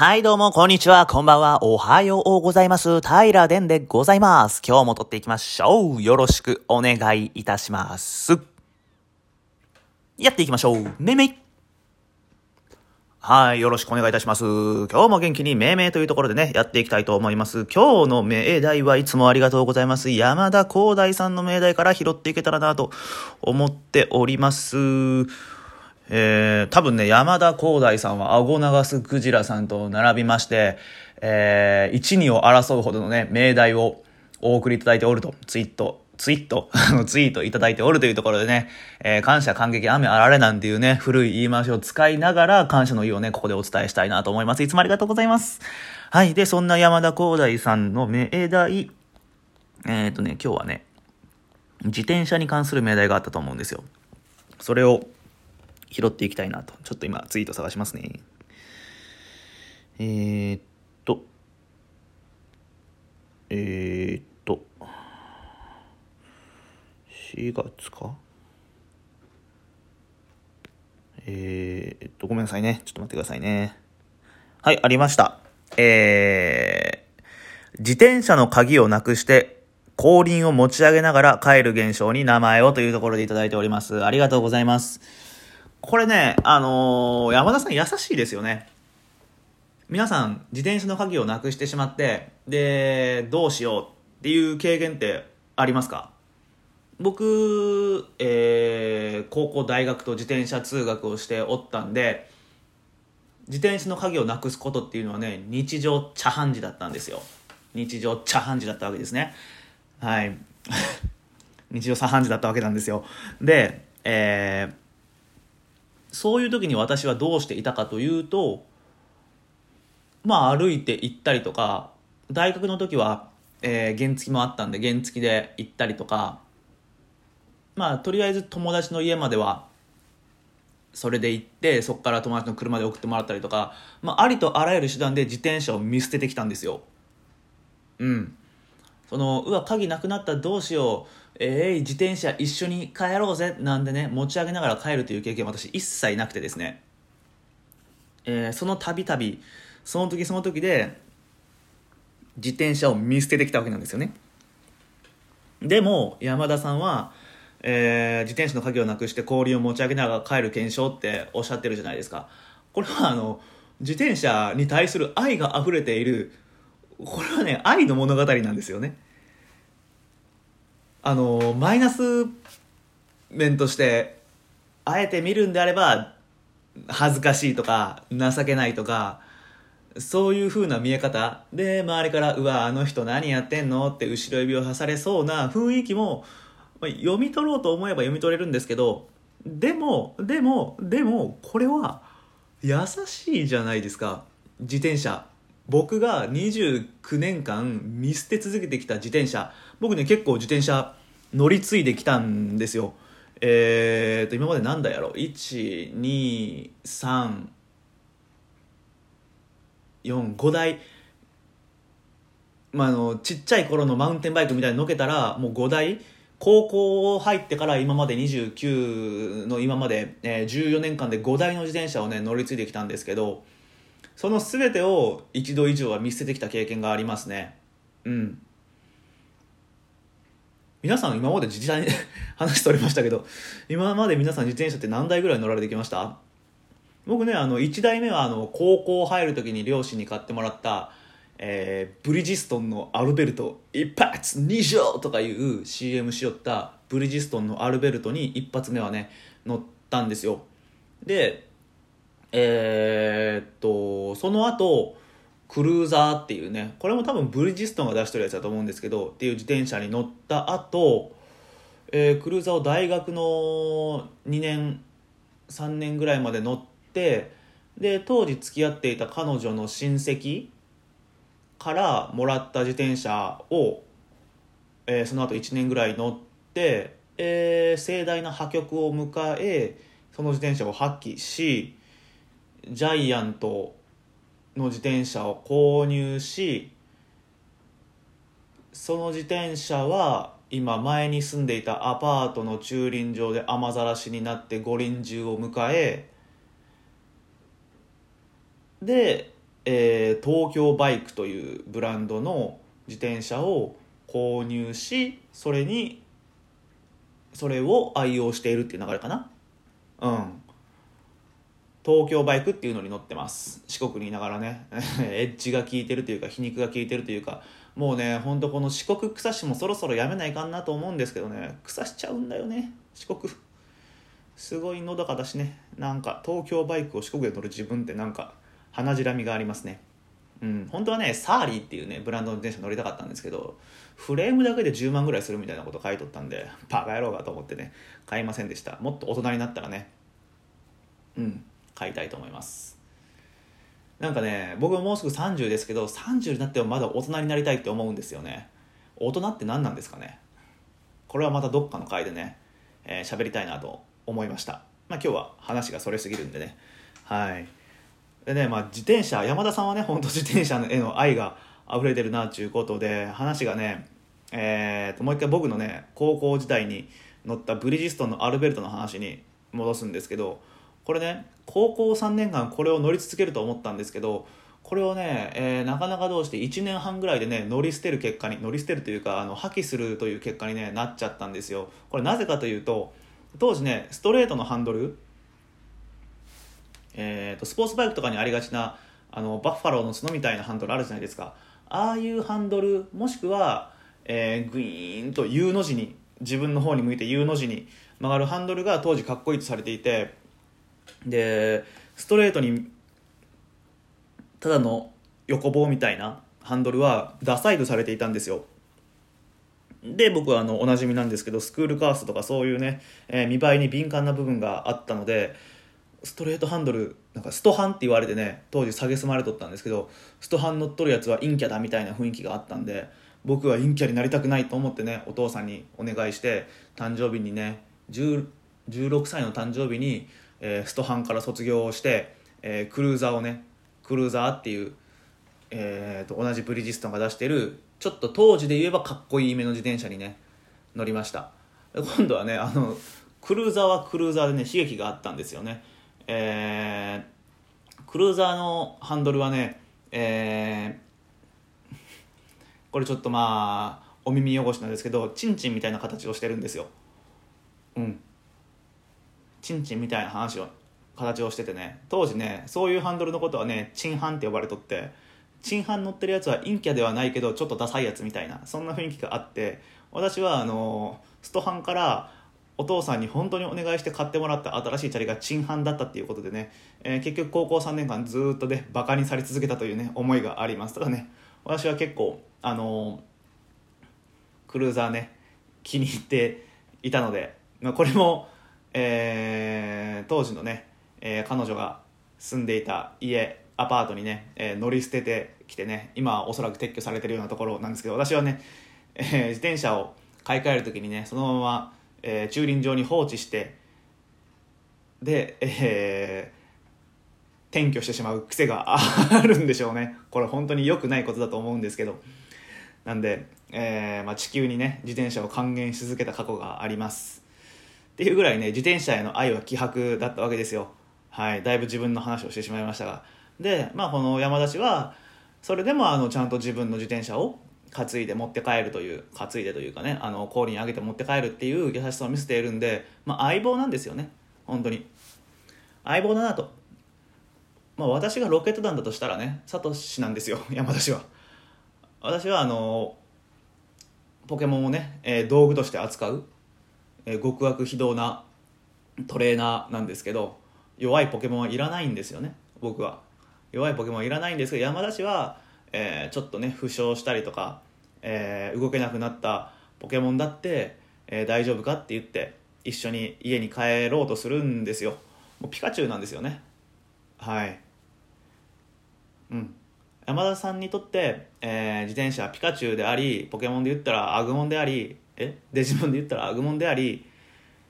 はい、どうも、こんにちは、こんばんは、おはようございます。平殿でございます。今日も撮っていきましょう。よろしくお願いいたします。やっていきましょう。めめい。はい、よろしくお願いいたします。今日も元気にめいめいというところでね、やっていきたいと思います。今日の命題はいつもありがとうございます。山田光大さんの命題から拾っていけたらなと思っております。えー、多分ね、山田光大さんは顎長すクジラさんと並びまして、えー、一二を争うほどのね、命題をお送りいただいておると、ツイート、ツイート、あのツイートいただいておるというところでね、えー、感謝感激雨あられなんていうね、古い言い回しを使いながら感謝の意をね、ここでお伝えしたいなと思います。いつもありがとうございます。はい。で、そんな山田光大さんの命題、えっ、ー、とね、今日はね、自転車に関する命題があったと思うんですよ。それを、拾っていきたいなと。ちょっと今、ツイート探しますね。えー、っと、えー、っと、4月か？えー、っと、ごめんなさいね。ちょっと待ってくださいね。はい、ありました。えー、自転車の鍵をなくして、後輪を持ち上げながら帰る現象に名前をというところでいただいております。ありがとうございます。これね、あのー、山田さん優しいですよね。皆さん、自転車の鍵をなくしてしまって、で、どうしようっていう経験ってありますか？僕、えー、高校、大学と自転車通学をしておったんで、自転車の鍵をなくすことっていうのはね、日常茶飯事だったんですよ。日常茶飯事だったわけですね。はい。日常茶飯事だったわけなんですよ。で、えー、そういう時に私はどうしていたかというと、まあ歩いて行ったりとか、大学の時は、えー、原付もあったんで原付で行ったりとか、まあとりあえず友達の家までは、それで行って、そこから友達の車で送ってもらったりとか、まあありとあらゆる手段で自転車を見捨ててきたんですよ。うん。その、うわ、鍵なくなったどうしよう。えー、自転車一緒に帰ろうぜ。なんでね持ち上げながら帰るという経験は私一切なくてですね、えー、そのたびたびその時その時で自転車を見捨ててきたわけなんですよね。でも山田さんは、えー、自転車の鍵をなくして氷を持ち上げながら帰る検証っておっしゃってるじゃないですか。これはあの自転車に対する愛が溢れているこれはね愛の物語なんですよね。あのマイナス面としてあえて見るんであれば恥ずかしいとか情けないとかそういう風な見え方。で周りから「うわあの人何やってんの?」って後ろ指を挟されそうな雰囲気も、まあ、読み取ろうと思えば読み取れるんですけどでもでもでもこれは優しいじゃないですか。自転車。僕が29年間見捨て続けてきた自転車僕ね結構自転車乗り継いできたんですよ。えーと今までなんだやろ1234 5台。まああのちっちゃい頃のマウンテンバイクみたいにのけたらもう5台。高校入ってから今まで29の今まで、えー、14年間で5台の自転車をね乗り継いできたんですけどその全てを一度以上は見捨ててきた経験がありますね。うん。皆さん今まで自転車に 話しておりましたけど今まで皆さん自転車って何台ぐらい乗られてきました？僕ねあの1台目はあの高校入る時に両親に買ってもらった、えー、ブリヂストンのアルベルト一発二乗とかいう CM しよったブリヂストンのアルベルトに一発目はね乗ったんですよ。でえー、っとその後クルーザーっていうねこれも多分ブリヂストンが出してるやつだと思うんですけどっていう自転車に乗った後、えー、クルーザーを大学の2年3年ぐらいまで乗ってで当時付き合っていた彼女の親戚からもらった自転車を、えー、その後1年ぐらい乗って、えー、盛大な破局を迎えその自転車を発揮しジャイアントの自転車を購入しその自転車は今前に住んでいたアパートの駐輪場で雨ざらしになって五輪中を迎えでえー東京バイクというブランドの自転車を購入しそれにそれを愛用しているっていう流れかな。うん。東京バイクっていうのに乗ってます。四国にいながらね。エッジが効いてるというか皮肉が効いてるというかもうねほんとこの四国草しもそろそろやめないかんなと思うんですけどね。草しちゃうんだよね四国。すごいのどかだしね。なんか東京バイクを四国で乗る自分ってなんか鼻じらみがありますね。うん。本当はねサーリーっていうねブランドの自転車乗りたかったんですけどフレームだけで10万ぐらいするみたいなこと書いとったんでバカ野郎かと思ってね買いませんでした。もっと大人になったらね。うん。買いたいと思います。なんかね僕はもうすぐ30ですけど30になってもまだ大人になりたいって思うんですよね。大人って何なんですかね。これはまたどっかの回でね喋、えー、りたいなと思いました。まあ今日は話がそれすぎるんでね。はい。でねまあ自転車山田さんはね本当自転車への愛が溢れてるなっていうことで話がねえー、ともう一回僕のね高校時代に乗ったブリヂストンのアルベルトの話に戻すんですけどこれね高校3年間これを乗り続けると思ったんですけどこれをね、えー、なかなかどうして1年半ぐらいでね乗り捨てる結果に乗り捨てるというかあの破棄するという結果に、ね、なっちゃったんですよ。これなぜかというと当時ねストレートのハンドル、えーと、スポーツバイクとかにありがちなあのバッファローの角みたいなハンドルあるじゃないですか。ああいうハンドルもしくは、えー、グイーンと U の字に自分の方に向いて U の字に曲がるハンドルが当時かっこいいとされていてでストレートにただの横棒みたいなハンドルはダサいとされていたんですよ。で僕はあのおなじみなんですけどスクールカーストとかそういうね、えー、見栄えに敏感な部分があったのでストレートハンドルなんかストハンって言われてね当時蔑まれとったんですけどストハン乗っとるやつは陰キャだみたいな雰囲気があったんで僕は陰キャになりたくないと思ってねお父さんにお願いして誕生日にね16歳の誕生日にえー、ストハンから卒業をして、えー、クルーザーをねクルーザーっていう、えーと、同じブリヂストンが出してるちょっと当時で言えばかっこいい目の自転車にね乗りました。今度はねあのクルーザーはクルーザーでね刺激があったんですよね。えー、クルーザーのハンドルはねえー、これちょっとまあお耳汚しなんですけどチンチンみたいな形をしてるんですよ。うん。チンチンみたいな話を形をしててね。当時ねそういうハンドルのことはねチンハンって呼ばれとってチンハン乗ってるやつは陰キャではないけどちょっとダサいやつみたいなそんな雰囲気があって私はあのストハンからお父さんに本当にお願いして買ってもらった新しいチャリがチンハンだったっていうことでね、えー、結局高校3年間ずっとねバカにされ続けたというね思いがあります。ただね私は結構あのクルーザーね気に入っていたので、まあ、これもえー、当時のね、えー、彼女が住んでいた家アパートにね、えー、乗り捨ててきてね今はおそらく撤去されてるようなところなんですけど私はね、えー、自転車を買い替える時にねそのまま、えー、駐輪場に放置してで、えー、転居してしまう癖があるんでしょうね。これ本当に良くないことだと思うんですけど。なんで、えーまあ、地球にね自転車を還元し続けた過去があります。っていうぐらいね自転車への愛は希薄だったわけですよ。はい。だいぶ自分の話をしてしまいましたが。でまあこの山田氏はそれでもあのちゃんと自分の自転車を担いで持って帰るという担いでというかねあの氷に上げて持って帰るっていう優しさを見せているんで、まあ、相棒なんですよね。本当に。相棒だなと。まあ私がロケット団だとしたらねサトシなんですよ 山田氏は。私はあのポケモンをね、えー、道具として扱う。え、極悪非道なトレーナーなんですけど弱いポケモンはいらないんですよね僕は。弱いポケモンはいらないんですけど山田氏は、えー、ちょっとね負傷したりとか、えー、動けなくなったポケモンだって、えー、大丈夫かって言って一緒に家に帰ろうとするんですよ。もうピカチュウなんですよね。はい。うん。山田さんにとって、え、自転車はピカチュウでありポケモンで言ったらアグモンでありえ？デジモンで言ったらアグモンであり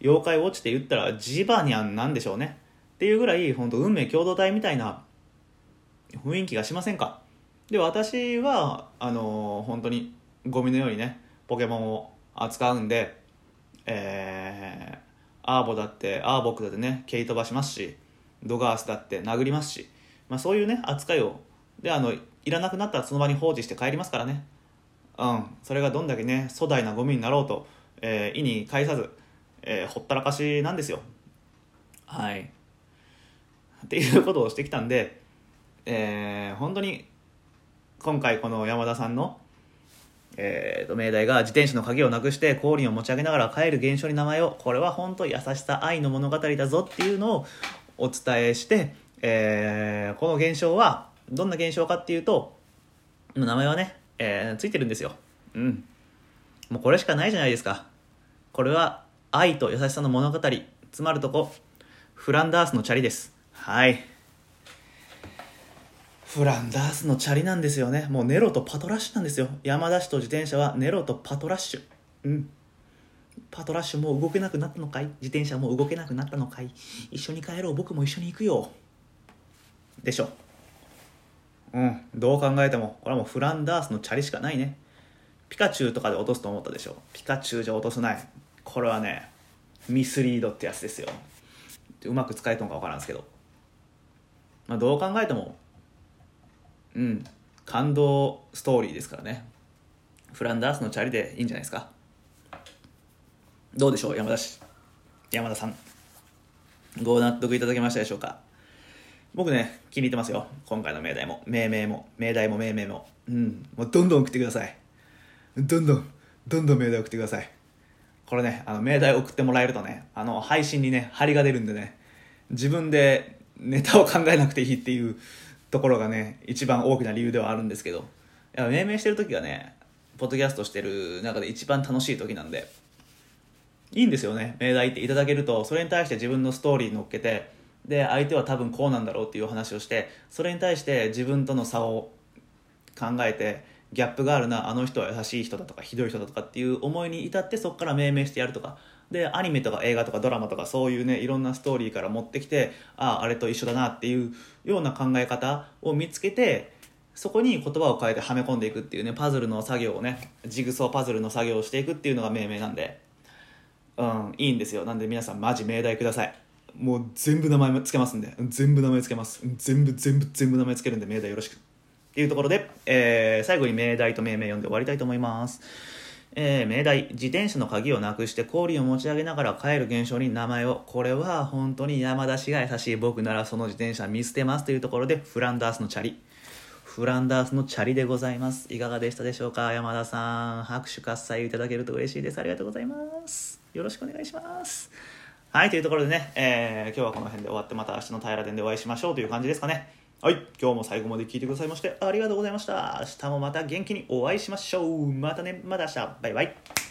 妖怪ウォッチで言ったらジバニャンなんでしょうね。っていうぐらい本当運命共同体みたいな雰囲気がしませんか？で私はあのー、本当にゴミのようにねポケモンを扱うんでえー、アーボだってアーボックだってね蹴り飛ばしますしドガースだって殴りますし、まあ、そういうね扱いをであのいらなくなったらその場に放置して帰りますからね。うん。それがどんだけね粗大なゴミになろうと、えー、意に介さず、えー、ほったらかしなんですよ。はい。っていうことをしてきたんで、えー、本当に今回この山田さんのえーと、命題が自転車の鍵をなくして後輪を持ち上げながら帰る現象に名前をこれは本当優しさ愛の物語だぞっていうのをお伝えして、えー、この現象はどんな現象かっていうと名前はね、えー、ついてるんですよ。うん。もうこれしかないじゃないですか。これは愛と優しさの物語。詰まるとこ。フランダースのチャリです。はい。フランダースのチャリなんですよね。もうネロとパトラッシュなんですよ。山田氏と自転車はネロとパトラッシュ。うん。パトラッシュもう動けなくなったのかい？自転車もう動けなくなったのかい？一緒に帰ろう。僕も一緒に行くよ。でしょうん。どう考えてもこれはもうフランダースのチャリしかないね。ピカチュウとかで落とすと思ったでしょ。ピカチュウじゃ落とせない。これはねミスリードってやつですよ。うまく使えたのか分からんですけど。まあどう考えてもうん。感動ストーリーですからね。フランダースのチャリでいいんじゃないですか。どうでしょう山田氏。山田さん。ご納得いただけましたでしょうか。僕ね気に入ってますよ。今回の命題も。命名も。命題も命名も。うん。もうどんどん送ってください。どんどん。どんどん命題送ってください。これねあの命題送ってもらえるとねあの配信にね張りが出るんでね自分でネタを考えなくていいっていうところがね一番大きな理由ではあるんですけど。や命名してる時がねポッドキャストしてる中で一番楽しい時なんでいいんですよね。命題っていただけるとそれに対して自分のストーリー乗っけてで相手は多分こうなんだろうっていう話をしてそれに対して自分との差を考えてギャップがあるなあの人は優しい人だとかひどい人だとかっていう思いに至ってそこから命名してやるとか。でアニメとか映画とかドラマとかそういうねいろんなストーリーから持ってきてあああれと一緒だなっていうような考え方を見つけてそこに言葉を変えてはめ込んでいくっていうねパズルの作業をねジグソーパズルの作業をしていくっていうのが命名なんで。うんいいんですよ。なんで皆さんマジ命題ください。もう全部名前つけますんで。全部名前つけます。全部全部全部名前つけるんで命題よろしく。っていうところで、えー、最後に命題と命名読んで終わりたいと思います。えー、命題自転車の鍵をなくして後輪を持ち上げながら帰る現象に名前を。これは本当に山田氏が優しい僕ならその自転車見捨てますというところでフランダースのチャリ。フランダースのチャリでございます。いかがでしたでしょうか？山田さん。拍手喝采いただけると嬉しいです。ありがとうございます。よろしくお願いします。はいというところでね、えー、今日はこの辺で終わってまた明日の平殿でお会いしましょうという感じですかねはい。今日も最後まで聞いてくださいましてありがとうございました。明日もまた元気にお会いしましょう。またね、また明日。バイバイ。